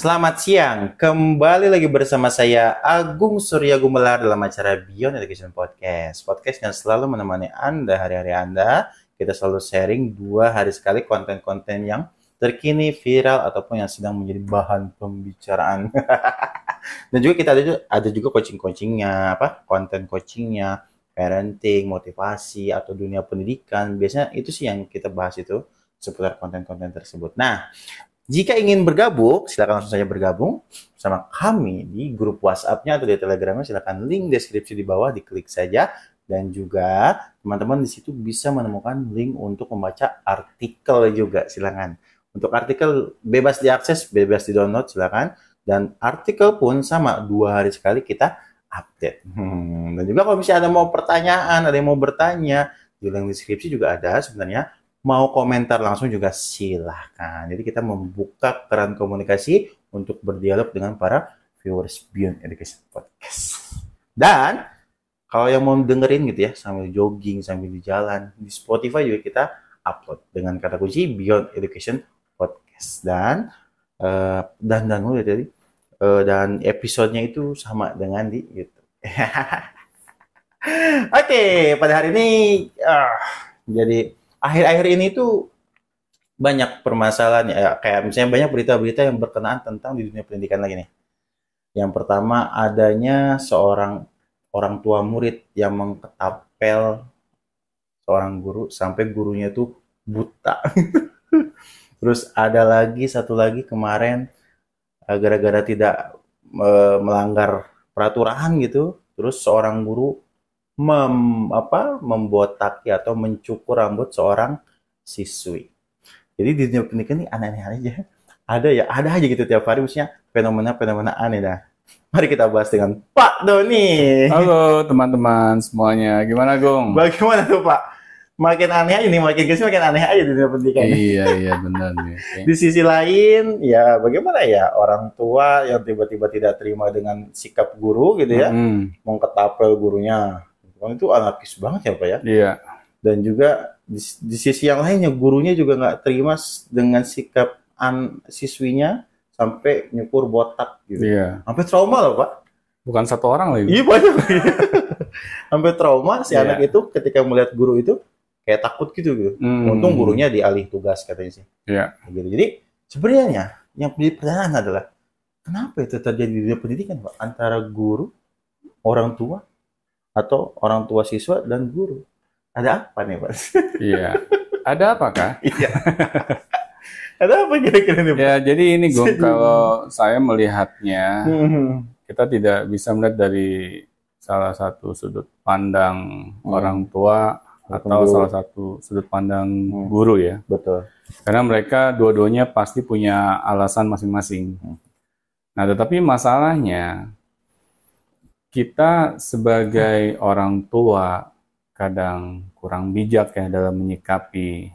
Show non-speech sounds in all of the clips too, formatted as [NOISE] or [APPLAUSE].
selamat siang. Kembali lagi bersama saya Agung Surya Gumelar dalam acara Beyond Education Podcast. Podcast yang selalu menemani Anda hari-hari Anda. Kita selalu sharing dua hari sekali konten-konten yang terkini, viral, ataupun yang sedang menjadi bahan pembicaraan. [LAUGHS] Dan juga kita ada, ada juga coaching-coachingnya, apa konten coachingnya, parenting, motivasi, atau dunia pendidikan. Biasanya itu sih yang kita bahas itu seputar konten-konten tersebut. Nah, jika ingin bergabung, silakan langsung saja bergabung sama kami di grup WhatsApp-nya atau di Telegramnya. Silakan link deskripsi di bawah diklik saja dan juga teman-teman di situ bisa menemukan link untuk membaca artikel juga. Silakan. Untuk artikel bebas diakses, bebas di download, silakan. Dan artikel pun sama dua hari sekali kita update. Hmm. Dan juga kalau misalnya ada mau pertanyaan, ada yang mau bertanya, di link deskripsi juga ada sebenarnya mau komentar langsung juga silahkan. Jadi kita membuka keran komunikasi untuk berdialog dengan para viewers Beyond Education Podcast. Dan kalau yang mau dengerin gitu ya sambil jogging, sambil di jalan, di Spotify juga kita upload dengan kata kunci Beyond Education Podcast. Dan uh, dan dan udah tadi uh, dan episodenya itu sama dengan di YouTube. [LAUGHS] Oke, okay, pada hari ini uh, jadi akhir-akhir ini tuh banyak permasalahan ya kayak misalnya banyak berita-berita yang berkenaan tentang di dunia pendidikan lagi nih. Yang pertama adanya seorang orang tua murid yang mengketapel seorang guru sampai gurunya tuh buta. [LAUGHS] Terus ada lagi satu lagi kemarin eh, gara-gara tidak melanggar peraturan gitu, terus seorang guru mem, apa, membotaki atau mencukur rambut seorang siswi. Jadi di dunia pendidikan ini aneh-aneh aja. Ada ya, ada aja gitu tiap hari maksudnya fenomena-fenomena aneh dah. Mari kita bahas dengan Pak Doni. Halo teman-teman semuanya. Gimana Gong? Bagaimana tuh Pak? Makin aneh aja nih, makin ke sini makin aneh aja di dunia pendidikan. Iya, iya benar nih. [LAUGHS] Di sisi lain, ya bagaimana ya orang tua yang tiba-tiba tidak terima dengan sikap guru gitu ya, mm mengketapel gurunya Kan itu anarkis banget ya Pak ya. Iya. Dan juga di, di sisi yang lainnya gurunya juga nggak terima dengan sikap an, siswinya sampai nyukur botak gitu. Iya. Sampai trauma loh Pak. Bukan satu orang lagi. Iya banyak. [LAUGHS] sampai trauma si iya. anak itu ketika melihat guru itu kayak takut gitu gitu. Hmm. Untung gurunya dialih tugas katanya sih. Iya. Gitu. Jadi sebenarnya yang menjadi pertanyaan adalah kenapa itu terjadi di dunia pendidikan Pak antara guru, orang tua, atau orang tua siswa dan guru. Ada apa nih, Pak? [LAUGHS] Iya. Ada apa, Kak? [LAUGHS] Iya. Ada apa kira-kira nih, Pak? Ya, jadi ini, Gong, kalau saya melihatnya, hmm. kita tidak bisa melihat dari salah satu sudut pandang hmm. orang tua atau guru. salah satu sudut pandang hmm. guru ya. Betul. Karena mereka dua-duanya pasti punya alasan masing-masing. Hmm. Nah, tetapi masalahnya kita sebagai orang tua kadang kurang bijak ya dalam menyikapi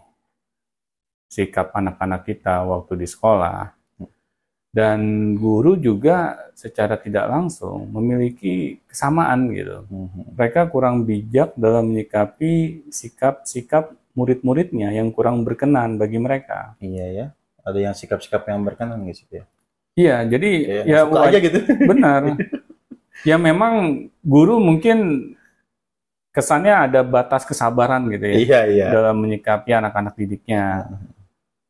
sikap anak-anak kita waktu di sekolah. Dan guru juga secara tidak langsung memiliki kesamaan gitu. Mereka kurang bijak dalam menyikapi sikap-sikap murid-muridnya yang kurang berkenan bagi mereka. Iya ya, ada yang sikap-sikap yang berkenan gitu ya. Iya, jadi ya, ya aja gitu. Benar. [LAUGHS] ya memang guru mungkin kesannya ada batas kesabaran gitu ya iya, iya. dalam menyikapi anak-anak didiknya.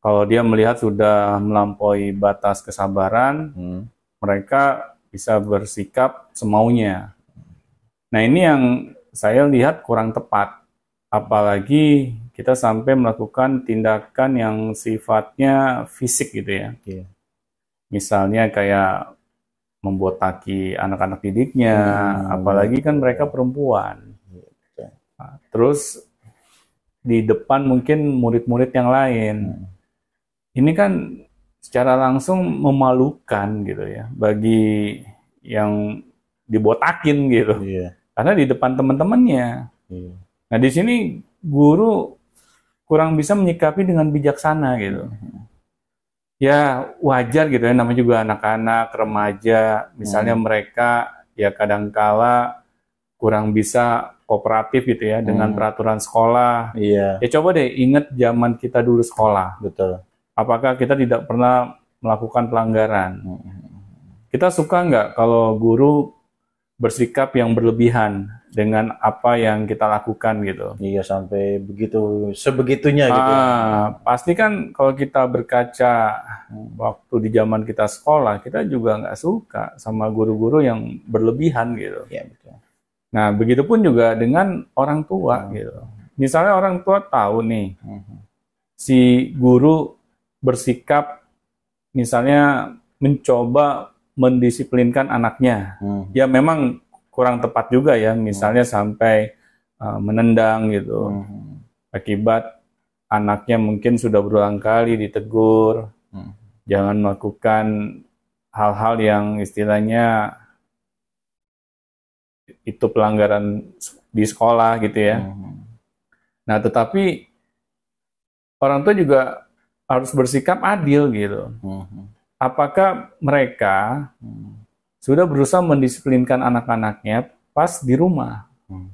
Kalau dia melihat sudah melampaui batas kesabaran, hmm. mereka bisa bersikap semaunya. Nah ini yang saya lihat kurang tepat, apalagi kita sampai melakukan tindakan yang sifatnya fisik gitu ya. Yeah. Misalnya kayak membotaki anak-anak didiknya, hmm. apalagi kan mereka perempuan. Nah, terus di depan mungkin murid-murid yang lain. Hmm. Ini kan secara langsung memalukan gitu ya bagi yang dibotakin gitu. Yeah. Karena di depan teman-temannya. Yeah. Nah, di sini guru kurang bisa menyikapi dengan bijaksana gitu. Hmm ya wajar gitu ya namanya juga anak-anak remaja misalnya hmm. mereka ya kadangkala kurang bisa kooperatif gitu ya hmm. dengan peraturan sekolah. Iya. Ya coba deh inget zaman kita dulu sekolah. Betul. Apakah kita tidak pernah melakukan pelanggaran. Hmm. Kita suka nggak kalau guru bersikap yang berlebihan dengan apa yang kita lakukan gitu. Iya sampai begitu sebegitunya gitu. Ah, pasti kan kalau kita berkaca waktu di zaman kita sekolah, kita juga nggak suka sama guru-guru yang berlebihan gitu. Iya betul. Nah, begitupun juga dengan orang tua Hmm. gitu. Misalnya orang tua tahu nih Hmm. si guru bersikap misalnya mencoba mendisiplinkan anaknya. Hmm. Ya memang kurang tepat juga ya, misalnya sampai uh, menendang gitu. Hmm. Akibat anaknya mungkin sudah berulang kali ditegur, Hmm. jangan melakukan hal-hal yang istilahnya itu pelanggaran di sekolah gitu ya. Hmm. Nah, tetapi orang tua juga harus bersikap adil gitu. Hmm. Apakah mereka Hmm. sudah berusaha mendisiplinkan anak-anaknya pas di rumah? Hmm.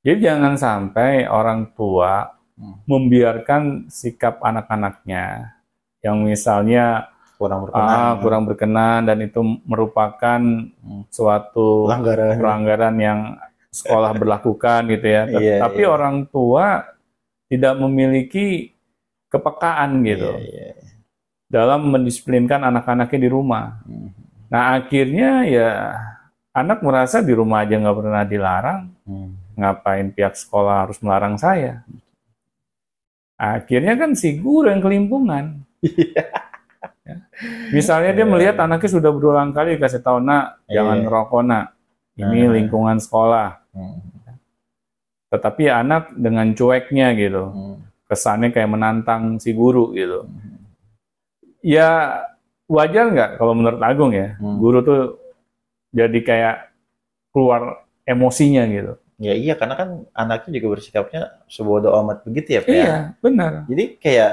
Jadi jangan sampai orang tua Hmm. membiarkan sikap anak-anaknya yang misalnya kurang berkenan. ah, kurang berkenan dan itu merupakan Hmm. suatu pelanggaran. pelanggaran yang sekolah berlakukan gitu ya. Tet- [LAUGHS] Iya, Tapi iya. orang tua tidak memiliki kepekaan gitu Iya, iya. Dalam mendisiplinkan anak-anaknya di rumah. Hmm. Nah akhirnya ya anak merasa di rumah aja nggak pernah dilarang, Hmm. ngapain pihak sekolah harus melarang saya? Akhirnya kan si guru yang kelimpungan. Ya. Misalnya dia Iya, melihat iya. anaknya sudah berulang kali dikasih tahu nak jangan Iya. ngerokok nak, ini Nah. lingkungan sekolah. Hmm. Tetapi anak dengan cueknya gitu, kesannya kayak menantang si guru gitu. Ya wajar nggak kalau menurut Agung ya, Hmm. guru tuh jadi kayak keluar emosinya gitu. Ya iya karena kan anaknya juga bersikapnya sebodoh amat begitu ya Pak. ya? Iya, benar. Jadi kayak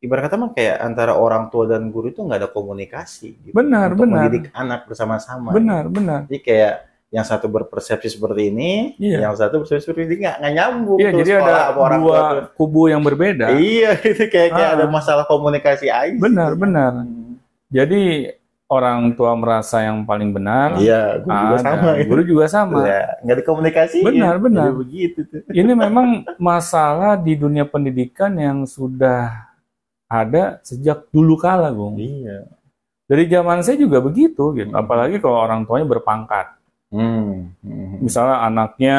ibarat kata mah kayak antara orang tua dan guru itu nggak ada komunikasi gitu. Benar, untuk benar. mendidik anak bersama-sama. Benar, benar. Jadi kayak yang satu berpersepsi seperti ini, Iya. yang satu berpersepsi seperti ini nggak nggak nyambung Iya, tuh jadi ada orang dua tua tuh. kubu yang berbeda. Iya, [LAUGHS] itu kayak kayak Ah. ada masalah komunikasi aja. Benar, benar. Hmm. Jadi orang tua merasa yang paling benar. Iya, guru juga ada. sama. gitu. [LAUGHS] Guru juga sama. Ya, nggak dikomunikasi. Benar, benar. Jadi begitu tuh. [LAUGHS] Ini memang masalah di dunia pendidikan yang sudah ada sejak dulu kala, Bung. Iya. Dari zaman saya juga begitu, gitu. Hmm. Apalagi kalau orang tuanya berpangkat. Hmm. Hmm. Misalnya anaknya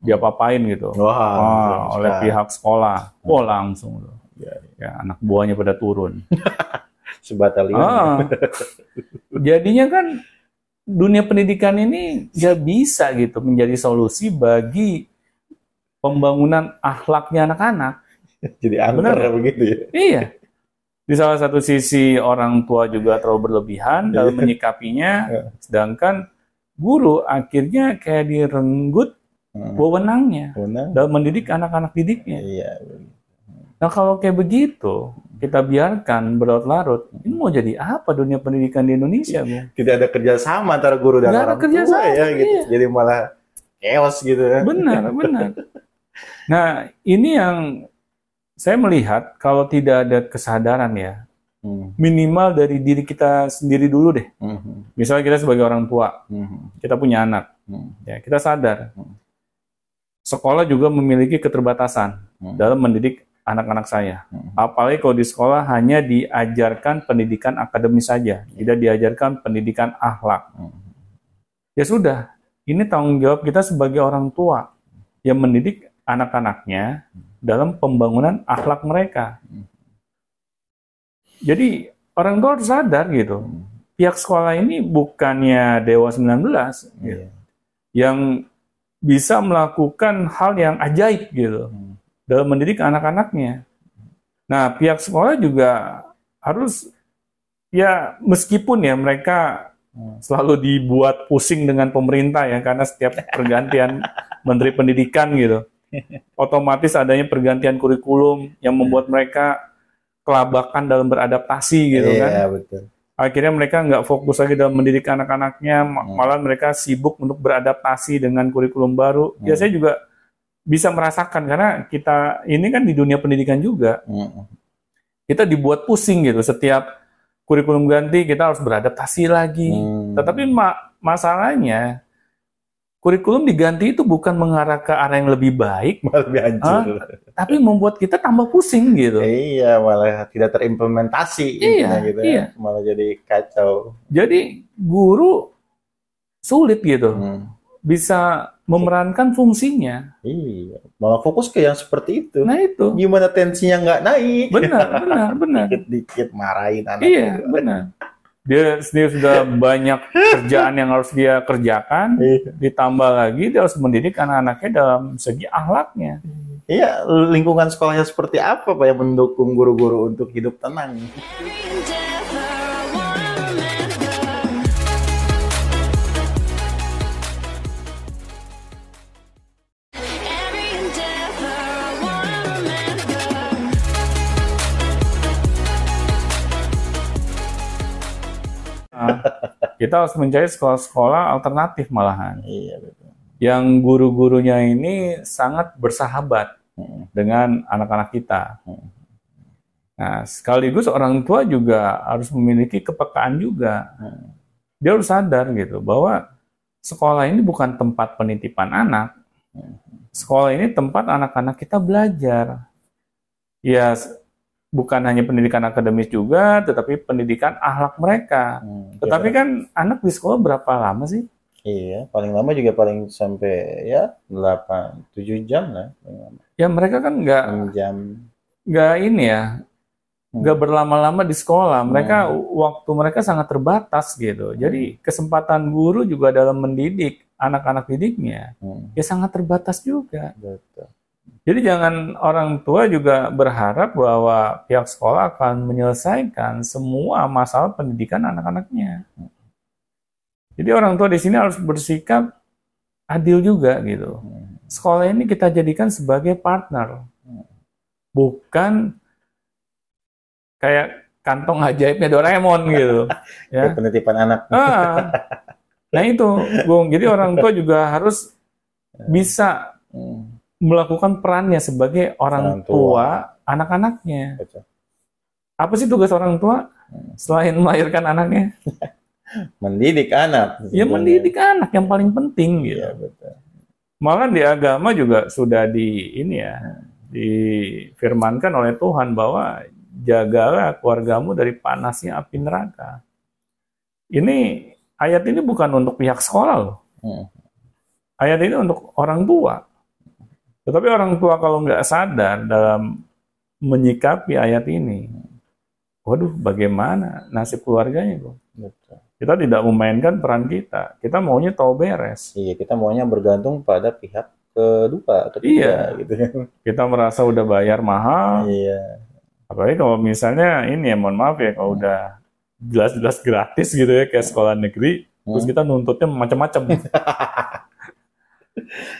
diapa-apain gitu. Wah, Wah, oleh pihak sekolah. Oh, langsung tuh. Iya, Ya, anak buahnya pada turun. [LAUGHS] sebatalion. Ah. Jadinya kan dunia pendidikan ini nggak bisa gitu menjadi solusi bagi pembangunan akhlaknya anak-anak. Jadi angker Benar. begitu ya. Iya. Di salah satu sisi orang tua juga terlalu berlebihan dalam Iya. menyikapinya, Iya. sedangkan guru akhirnya kayak direnggut Hmm. wewenangnya Benar. dalam mendidik anak-anak didiknya. Iya. Nah kalau kayak begitu, kita biarkan berlarut-larut, ini mau jadi apa dunia pendidikan di Indonesia, Bu? Tidak ada kerjasama antara guru dan ada orang tua kerjasama, ya gitu. iya. Jadi malah chaos gitu ya. Benar, [LAUGHS] benar. Nah, ini yang saya melihat kalau tidak ada kesadaran ya, Hmm. minimal dari diri kita sendiri dulu deh. Hmm. Misalnya kita sebagai orang tua, Hmm. kita punya anak, Hmm. ya kita sadar. Hmm. Sekolah juga memiliki keterbatasan Hmm. dalam mendidik anak-anak saya. Hmm. Apalagi kalau di sekolah hanya diajarkan pendidikan akademis saja, tidak diajarkan pendidikan akhlak. Hmm. Ya sudah, ini tanggung jawab kita sebagai orang tua yang mendidik anak-anaknya dalam pembangunan akhlak mereka. Jadi orang tua harus sadar gitu. Pihak sekolah ini bukannya Dewa 19 gitu, Iya. yang bisa melakukan hal yang ajaib gitu Hmm. dalam mendidik anak-anaknya. Nah, pihak sekolah juga harus ya meskipun ya mereka Hmm. selalu dibuat pusing dengan pemerintah ya karena setiap pergantian [LAUGHS] menteri pendidikan gitu. Otomatis adanya pergantian kurikulum yang membuat mereka kelabakan dalam beradaptasi gitu kan. Iya, betul. Akhirnya mereka nggak fokus lagi dalam mendidik anak-anaknya, Hmm. malah mereka sibuk untuk beradaptasi dengan kurikulum baru. Ya Hmm. saya juga bisa merasakan karena kita ini kan di dunia pendidikan juga Hmm. kita dibuat pusing gitu setiap kurikulum ganti, kita harus beradaptasi lagi. Hmm. Tetapi ma masalahnya kurikulum diganti itu bukan mengarah ke arah yang lebih baik, [LAUGHS] malah lebih hancur. tapi membuat kita tambah pusing gitu. Iya, malah tidak terimplementasi Iya, gitu ya. iya. Malah jadi kacau. Jadi guru sulit gitu, Hmm. bisa memerankan fungsinya. Iya, malah fokus ke yang seperti itu. Nah itu, Gimana tensinya nggak naik? benar, [LAUGHS] benar, benar. Dikit-dikit marahin anak. Iya, benar. Dia sendiri sudah banyak kerjaan yang harus dia kerjakan, Iya. ditambah lagi dia harus mendidik anak-anaknya dalam segi akhlaknya. Iya, lingkungan sekolahnya seperti apa Pak yang mendukung guru-guru untuk hidup tenang? Kita harus mencari sekolah-sekolah alternatif malahan, Iya, betul. yang guru-gurunya ini sangat bersahabat Hmm. dengan anak-anak kita. Nah, sekaligus orang tua juga harus memiliki kepekaan juga. Hmm. Dia harus sadar gitu bahwa sekolah ini bukan tempat penitipan anak. Sekolah ini tempat anak-anak kita belajar. Ya, bukan hanya pendidikan akademis juga, tetapi pendidikan akhlak mereka. Hmm, Tetapi kira- kan anak di sekolah berapa lama sih? iya, paling lama juga paling sampai ya 8 7 jam lah, paling lama. Ya mereka kan nggak 6 jam. nggak ini ya, Hmm. nggak berlama-lama di sekolah. Mereka waktu mereka sangat terbatas gitu. Jadi kesempatan guru juga dalam mendidik anak-anak didiknya Hmm, ya sangat terbatas juga. betul. Jadi jangan orang tua juga berharap bahwa pihak sekolah akan menyelesaikan semua masalah pendidikan anak-anaknya. Jadi orang tua di sini harus bersikap adil juga gitu. Sekolah ini kita jadikan sebagai partner, bukan kayak kantong ajaibnya Doraemon gitu. [LAUGHS] Ya. Penitipan anak. Ah. Nah itu, Bung. Jadi orang tua juga harus bisa Hmm, melakukan perannya sebagai Orang orang tua. tua anak-anaknya. betul. Apa sih tugas orang tua selain melahirkan anaknya? [LAUGHS] Mendidik anak. Ya sebenarnya. mendidik anak yang paling penting gitu. Iya, betul. Malah di agama juga sudah di ini ya, difirmankan oleh Tuhan bahwa jagalah keluargamu dari panasnya api neraka. Ini ayat ini bukan untuk pihak sekolah loh. Hmm. Ayat ini untuk orang tua. Tetapi orang tua kalau nggak sadar dalam menyikapi ayat ini, waduh bagaimana nasib keluarganya? Betul. Kita tidak memainkan peran kita. Kita maunya tahu beres. Iya, kita maunya bergantung pada pihak kedua, ketiga Iya. gitu. [LAUGHS] Kita merasa udah bayar mahal, Iya. Apalagi kalau misalnya ini ya mohon maaf ya kalau udah jelas-jelas gratis gitu ya kayak sekolah negeri, terus Hmm. kita nuntutnya macam-macam. [LAUGHS]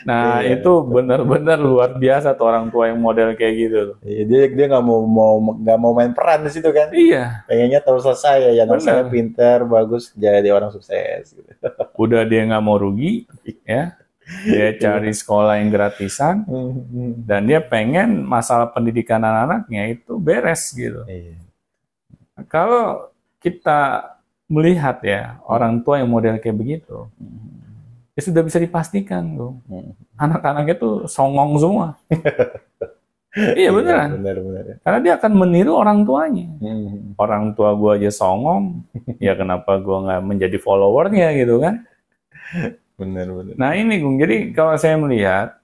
nah Iya, itu benar-benar luar biasa tuh orang tua yang model kayak gitu. tuh. Iya, dia dia nggak mau mau nggak mau main peran di situ kan. Iya, Pengennya tahu selesai ya, Benar. saya pintar, bagus, jadi orang sukses gitu. [LAUGHS] udah dia nggak mau rugi, ya, dia cari sekolah yang gratisan Hmm. dan dia pengen masalah pendidikan anak-anaknya itu beres gitu. Iya. Kalau kita melihat ya orang tua yang model kayak begitu, ya sudah bisa dipastikan tuh Hmm. anak-anaknya tuh songong semua. [LAUGHS] iya beneran, Benar benar. karena dia akan meniru orang tuanya. Hmm. Orang tua gua aja songong, [LAUGHS] ya kenapa gua nggak menjadi followernya gitu kan? Benar benar. Nah ini Gung, jadi kalau saya melihat,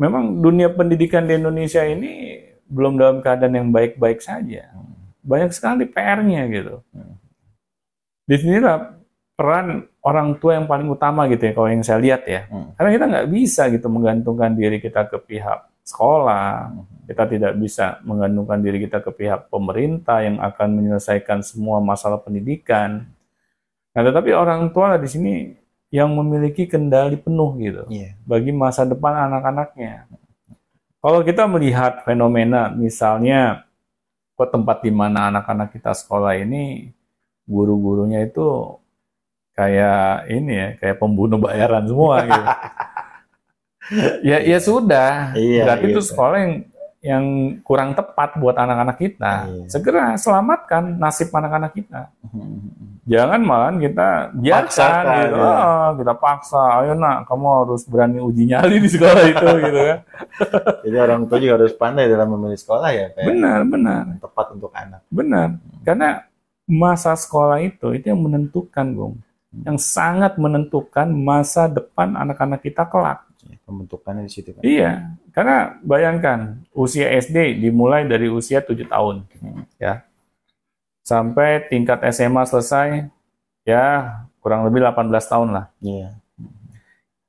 memang dunia pendidikan di Indonesia ini belum dalam keadaan yang baik-baik saja. Banyak sekali PR-nya gitu. Di sinilah peran orang tua yang paling utama gitu ya, kalau yang saya lihat ya. Hmm. Karena kita nggak bisa gitu menggantungkan diri kita ke pihak sekolah, kita tidak bisa menggantungkan diri kita ke pihak pemerintah yang akan menyelesaikan semua masalah pendidikan. Nah, tetapi orang tua di sini yang memiliki kendali penuh gitu Iya. bagi masa depan anak-anaknya. Kalau kita melihat fenomena misalnya ke tempat di mana anak-anak kita sekolah ini guru-gurunya itu kayak ini ya, kayak pembunuh bayaran semua gitu. [LAUGHS] ya ya sudah. Iya, Berarti itu gitu. sekolah yang yang kurang tepat buat anak-anak kita, Iya. segera selamatkan nasib anak-anak kita. Jangan malah kita biarkan Paksakan, gitu. ya. Ah, kita paksa, ayo nak, kamu harus berani uji nyali di sekolah itu [LAUGHS] gitu kan. Jadi orang tua juga harus pandai dalam memilih sekolah ya, ya? Benar, benar, tepat untuk anak. benar. Karena masa sekolah itu itu yang menentukan, Bung. Yang sangat menentukan masa depan anak-anak kita kelak. Ya, Pembentukannya di situ kan. Iya, karena bayangkan usia SD dimulai dari usia 7 tahun, ya, sampai tingkat SMA selesai, ya kurang lebih 18 tahun lah. Iya.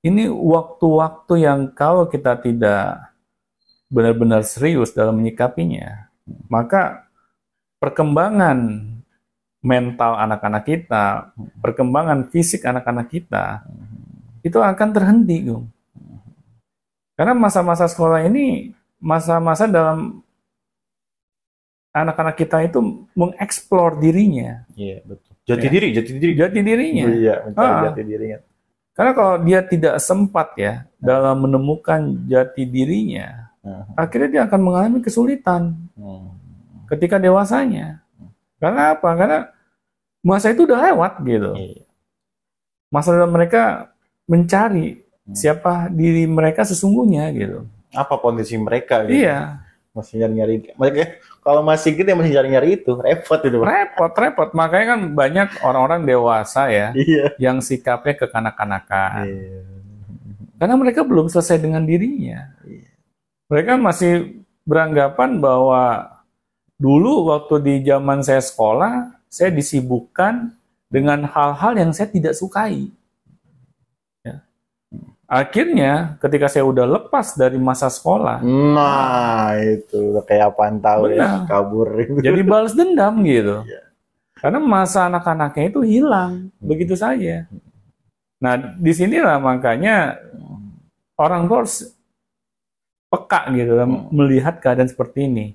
Ini waktu-waktu yang kalau kita tidak benar-benar serius dalam menyikapinya, maka perkembangan mental anak-anak kita, perkembangan fisik anak-anak kita, itu akan terhenti, Gung. Karena masa-masa sekolah ini, masa-masa dalam anak-anak kita itu mengeksplor dirinya, Iya, betul. Jati Ya. diri, jati diri. jati dirinya. Iya, mencari Ah. jati dirinya. Karena kalau dia tidak sempat ya dalam menemukan jati dirinya, Ah. akhirnya dia akan mengalami kesulitan Hmm. ketika dewasanya. Karena apa? Karena masa itu udah lewat gitu. Iya. Masa dalam mereka mencari Hmm. siapa diri mereka sesungguhnya gitu. Apa kondisi mereka gitu. Iya, Masih nyari-nyari. Mereka kalau masih gede masih nyari-nyari itu, repot itu. Repot, repot. Makanya kan banyak orang-orang dewasa ya Iya. yang sikapnya kekanak-kanakan. Iya. Karena mereka belum selesai dengan dirinya. Iya. Mereka masih beranggapan bahwa dulu waktu di zaman saya sekolah, saya disibukkan dengan hal-hal yang saya tidak sukai. Ya. Akhirnya, ketika saya udah lepas dari masa sekolah, Nah, itu kayak apaan tahu Benar. ya, kabur itu. jadi balas dendam gitu. Iya. Karena masa anak-anaknya itu hilang begitu saja. Nah, di sinilah makanya orang tua harus peka gitu dalam melihat keadaan seperti ini.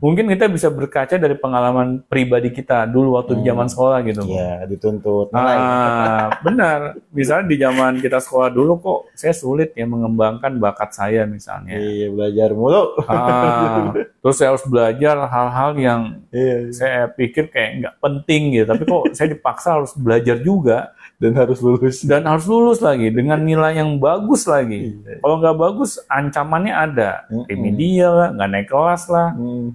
Mungkin kita bisa berkaca dari pengalaman pribadi kita dulu waktu di zaman sekolah gitu. Iya, dituntut. Nah, Ah, [LAUGHS] benar. Misalnya di zaman kita sekolah dulu kok saya sulit ya mengembangkan bakat saya misalnya. Iya, belajar mulu. Ah, [LAUGHS] terus saya harus belajar hal-hal yang Iya, saya pikir kayak nggak penting gitu, tapi kok saya dipaksa harus belajar juga dan harus lulus. dan harus lulus lagi dengan nilai yang bagus lagi. Iya. Kalau nggak bagus, ancamannya ada, remedial lah, nggak naik kelas lah. Hmm.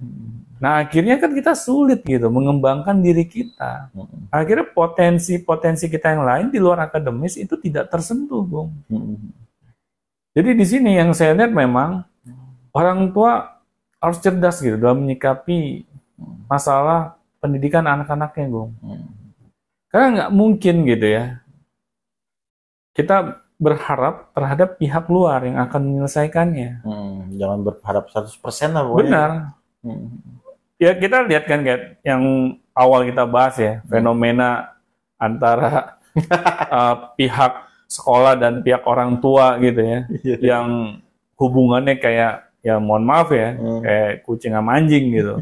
Nah akhirnya kan kita sulit gitu mengembangkan diri kita. Hmm. Akhirnya potensi-potensi kita yang lain di luar akademis itu tidak tersentuh, Bung. Hmm. Jadi di sini yang saya lihat memang orang tua harus cerdas gitu dalam menyikapi masalah pendidikan anak-anaknya, Bung. Hmm. Karena nggak mungkin gitu ya. Kita berharap terhadap pihak luar yang akan menyelesaikannya. Hmm. Jangan berharap 100% lah pokoknya. Benar. Hmm. Ya kita lihat kan kayak yang awal kita bahas ya, fenomena antara uh, [LAUGHS] pihak sekolah dan pihak orang tua gitu ya, Iya. yang hubungannya kayak ya mohon maaf ya, Hmm. kayak kucing sama anjing gitu.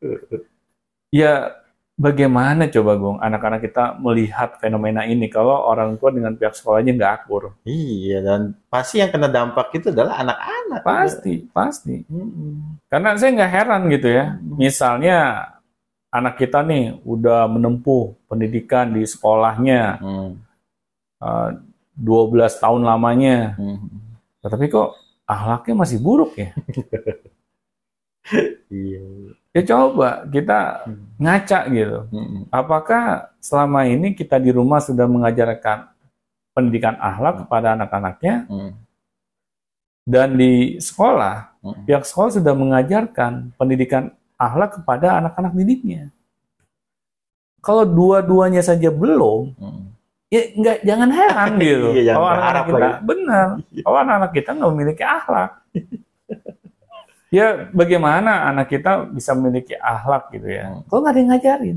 [LAUGHS] ya bagaimana coba Gung anak-anak kita melihat fenomena ini kalau orang tua dengan pihak sekolahnya nggak akur? Iya, dan pasti yang kena dampak itu adalah anak-anak. Pasti, pasti. Hmm. Karena saya nggak heran gitu ya. Misalnya anak kita nih udah menempuh pendidikan di sekolahnya Hmm. eh, 12 tahun lamanya, Hmm. tetapi kok akhlaknya masih buruk ya. [LAUGHS] Iya. Ya coba kita ngaca gitu. Hmm. Apakah selama ini kita di rumah sudah mengajarkan pendidikan akhlak kepada anak-anaknya Hmm. dan di sekolah Hmm. pihak sekolah sudah mengajarkan pendidikan akhlak kepada anak-anak didiknya. Kalau dua-duanya saja belum, Hmm. ya nggak jangan heran [LAUGHS] gitu. Iya, jangan kalau anak-anak kita lagi. benar, kalau anak-anak kita nggak memiliki akhlak, [LAUGHS] ya bagaimana anak kita bisa memiliki akhlak gitu ya? Hmm. Kalau nggak ada yang ngajarin,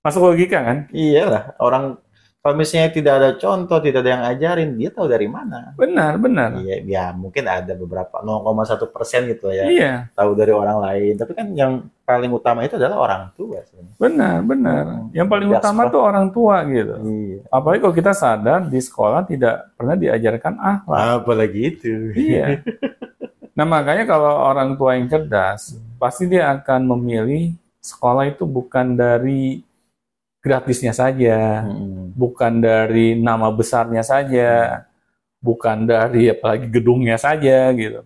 masuk logika kan? Iyalah, orang kalau misalnya tidak ada contoh, tidak ada yang ngajarin, dia tahu dari mana? Benar, benar. Iya, ya mungkin ada beberapa 0,1 persen gitu ya, Iya, tahu dari orang lain. Tapi kan yang paling utama itu adalah orang tua. sebenarnya. benar, benar. Hmm. Yang paling utama sekolah. tuh orang tua gitu. Iya. Apalagi kalau kita sadar di sekolah tidak pernah diajarkan akhlak. Apalagi itu. Iya. [LAUGHS] Nah, makanya kalau orang tua yang cerdas, pasti dia akan memilih sekolah itu bukan dari gratisnya saja, Mm-mm. bukan dari nama besarnya saja, bukan dari apalagi gedungnya saja gitu.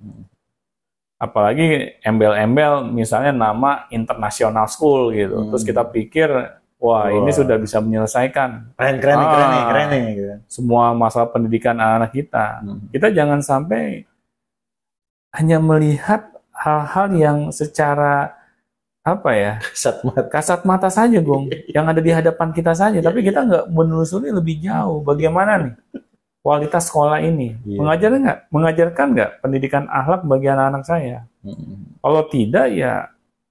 Apalagi embel-embel misalnya nama international school gitu. Hmm. Terus kita pikir wah ini Wah. sudah bisa menyelesaikan Keren keren nih, keren Ah. keren nih gitu. semua masalah pendidikan anak-anak kita. Mm. Kita jangan sampai hanya melihat hal-hal yang secara apa ya Kasat mata. kasat mata saja, Gong, [LAUGHS] yang ada di hadapan kita saja. Tapi kita nggak menelusuri lebih jauh. Bagaimana nih kualitas sekolah ini? Iya. Mengajar nggak? Mengajarkan nggak pendidikan akhlak bagi anak-anak saya? Mm. Kalau tidak, ya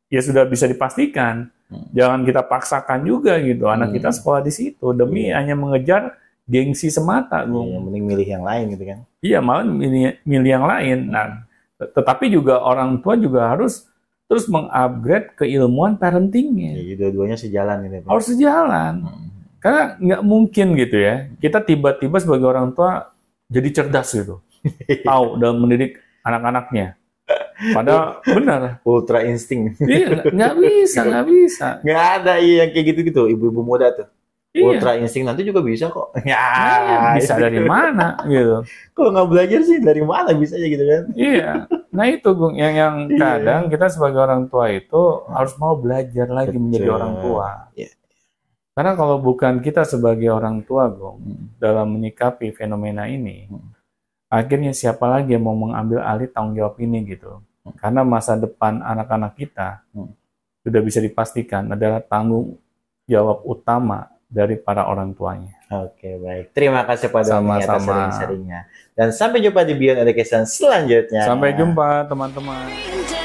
ya sudah bisa dipastikan. Hmm. Jangan kita paksakan juga gitu. Anak Hmm. kita sekolah di situ demi Iya. hanya mengejar gengsi semata, Gong. Yang mending milih yang lain gitu kan. Iya, malah milih, milih yang lain. Nah, tetapi juga orang tua juga harus terus mengupgrade keilmuan parentingnya. Jadi dua-duanya sejalan gitu. Pak. Harus sejalan. Mm. Karena nggak mungkin gitu ya, kita tiba-tiba sebagai orang tua jadi cerdas gitu. [LAUGHS] Tahu dalam mendidik anak-anaknya. Padahal [LAUGHS] benar. Ultra insting. Iya, nggak- nggak bisa, nggak bisa. Nggak ada iya yang kayak gitu-gitu. Ibu-ibu muda tuh. Iya. Ultra insting nanti juga bisa kok. [LAUGHS] Ya, Nah, bisa itu. dari mana gitu. Kalau nggak belajar sih dari mana bisa aja gitu kan. Iya. Nah itu Gung, yang yang Iya. kadang kita sebagai orang tua itu harus mau belajar lagi menjadi Betul. orang tua. Iya. Karena kalau bukan kita sebagai orang tua, Gung, Hmm. dalam menyikapi fenomena ini, Hmm. akhirnya siapa lagi yang mau mengambil alih tanggung jawab ini gitu? Karena masa depan anak-anak kita Hmm. sudah bisa dipastikan adalah tanggung jawab utama dari para orang tuanya. Oke, baik. Terima kasih pada Umi atas Sama-sama. sharing-sharingnya. Dan sampai jumpa di Beyond Education selanjutnya. Sampai jumpa teman-teman.